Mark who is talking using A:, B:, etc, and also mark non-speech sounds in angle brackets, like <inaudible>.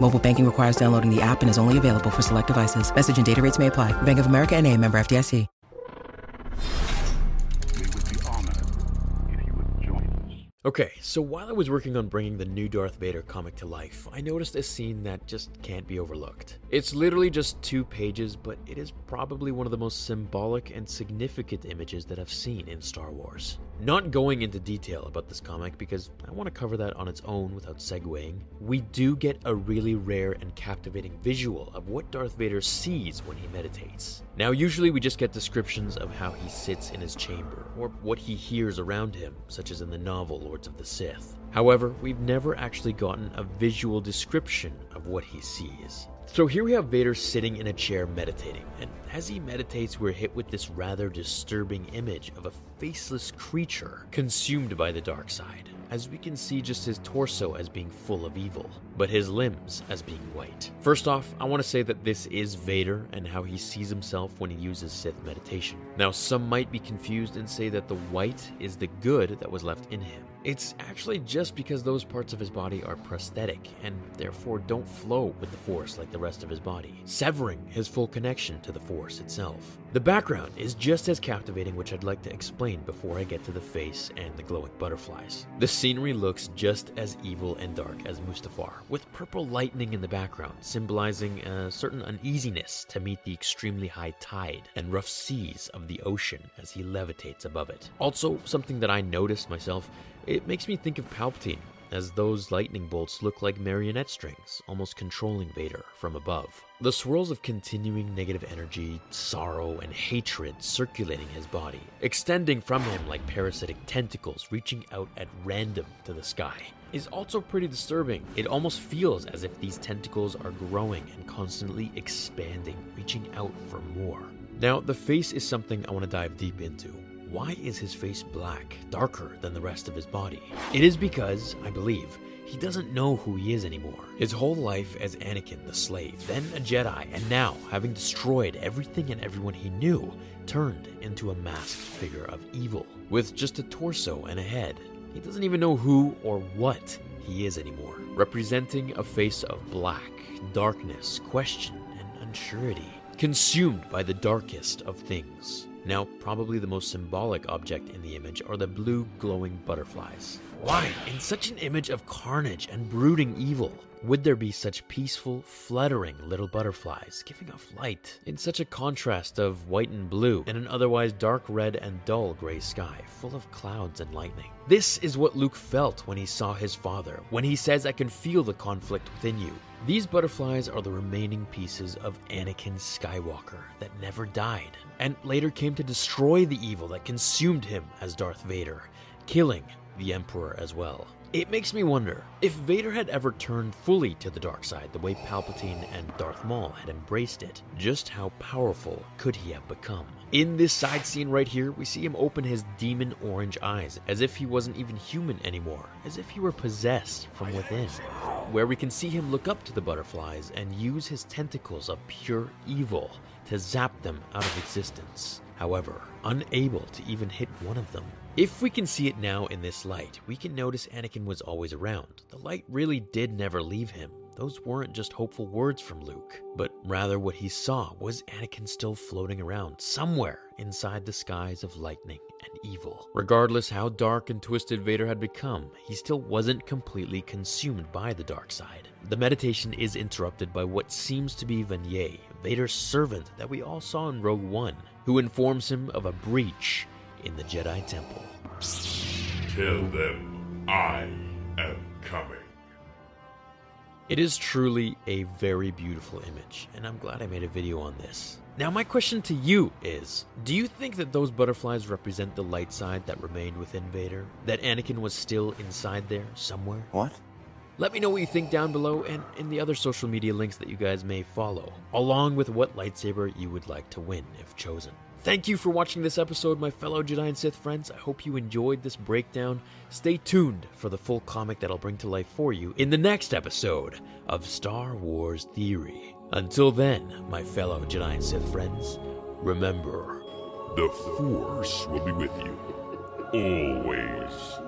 A: Mobile banking requires downloading the app and is only available for select devices. Message and data rates may apply. Bank of America and a member FDIC.
B: We would be honored if you would join us.
C: Okay, so while I was working on bringing the new Darth Vader comic to life, I noticed a scene that just can't be overlooked. It's literally just two pages, but it is probably one of the most symbolic and significant images that I've seen in Star Wars. Not going into detail about this comic because I want to cover that on its own without segueing, we do get a really rare and captivating visual of what Darth Vader sees when he meditates. Now, usually we just get descriptions of how he sits in his chamber, or what he hears around him, such as in the novel Lords of the Sith. However, we've never actually gotten a visual description of what he sees. So here we have Vader sitting in a chair meditating, and as he meditates, we're hit with this rather disturbing image of a faceless creature consumed by the dark side, as we can see just his torso as being full of evil, but his limbs as being white. First off, I want to say that this is Vader and how he sees himself when he uses Sith meditation. Now, some might be confused and say that the white is the good that was left in him. It's actually just because those parts of his body are prosthetic and therefore don't flow with the Force like the rest of his body, severing his full connection to the Force itself. The background is just as captivating, which I'd like to explain before I get to the face and the glowing butterflies. The scenery looks just as evil and dark as Mustafar, with purple lightning in the background, symbolizing a certain uneasiness to meet the extremely high tide and rough seas of the ocean as he levitates above it. Also, something that I noticed myself it makes me think of Palpatine, as those lightning bolts look like marionette strings, almost controlling Vader from above. The swirls of continuing negative energy, sorrow, and hatred circulating his body, extending from him like parasitic tentacles reaching out at random to the sky, is also pretty disturbing. It almost feels as if these tentacles are growing and constantly expanding, reaching out for more. Now, the face is something I want to dive deep into. Why is his face black, darker than the rest of his body? It is because, I believe, he doesn't know who he is anymore. His whole life as Anakin the slave, then a Jedi, and now, having destroyed everything and everyone he knew, turned into a masked figure of evil, with just a torso and a head. He doesn't even know who or what he is anymore, representing a face of black, darkness, question, and unsurety, consumed by the darkest of things. Now, probably the most symbolic object in the image are the blue glowing butterflies. Why, in such an image of carnage and brooding evil, would there be such peaceful, fluttering little butterflies giving off light in such a contrast of white and blue in an otherwise dark red and dull gray sky full of clouds and lightning? This is what Luke felt when he saw his father, when he says, I can feel the conflict within you. These butterflies are the remaining pieces of Anakin Skywalker that never died, and later came to destroy the evil that consumed him as Darth Vader, killing the Emperor as well. It makes me wonder if Vader had ever turned fully to the dark side the way Palpatine and Darth Maul had embraced it, just how powerful could he have become? In this side scene right here, we see him open his demon orange eyes as if he wasn't even human anymore, as if he were possessed from within. Where we can see him look up to the butterflies and use his tentacles of pure evil to zap them out of existence. However, unable to even hit one of them. If we can see it now in this light, we can notice Anakin was always around. The light really did never leave him. Those weren't just hopeful words from Luke, but rather what he saw was Anakin still floating around somewhere inside the skies of lightning and evil. Regardless how dark and twisted Vader had become, he still wasn't completely consumed by the dark side. The meditation is interrupted by what seems to be Vaneé, Vader's servant that we all saw in Rogue One, who informs him of a breach in the Jedi Temple.
D: Tell them I am coming.
C: It is truly a very beautiful image, and I'm glad I made a video on this. Now, my question to you is Do you think that those butterflies represent the light side that remained within Vader? That Anakin was still inside there somewhere?
E: What?
C: Let me know what you think down below and in the other social media links that you guys may follow, along with what lightsaber you would like to win if chosen. Thank you for watching this episode, my fellow Jedi and Sith friends. I hope you enjoyed this breakdown. Stay tuned for the full comic that I'll bring to life for you in the next episode of Star Wars Theory. Until then, my fellow Jedi and Sith friends, remember
D: The Force will be with you. <laughs> Always.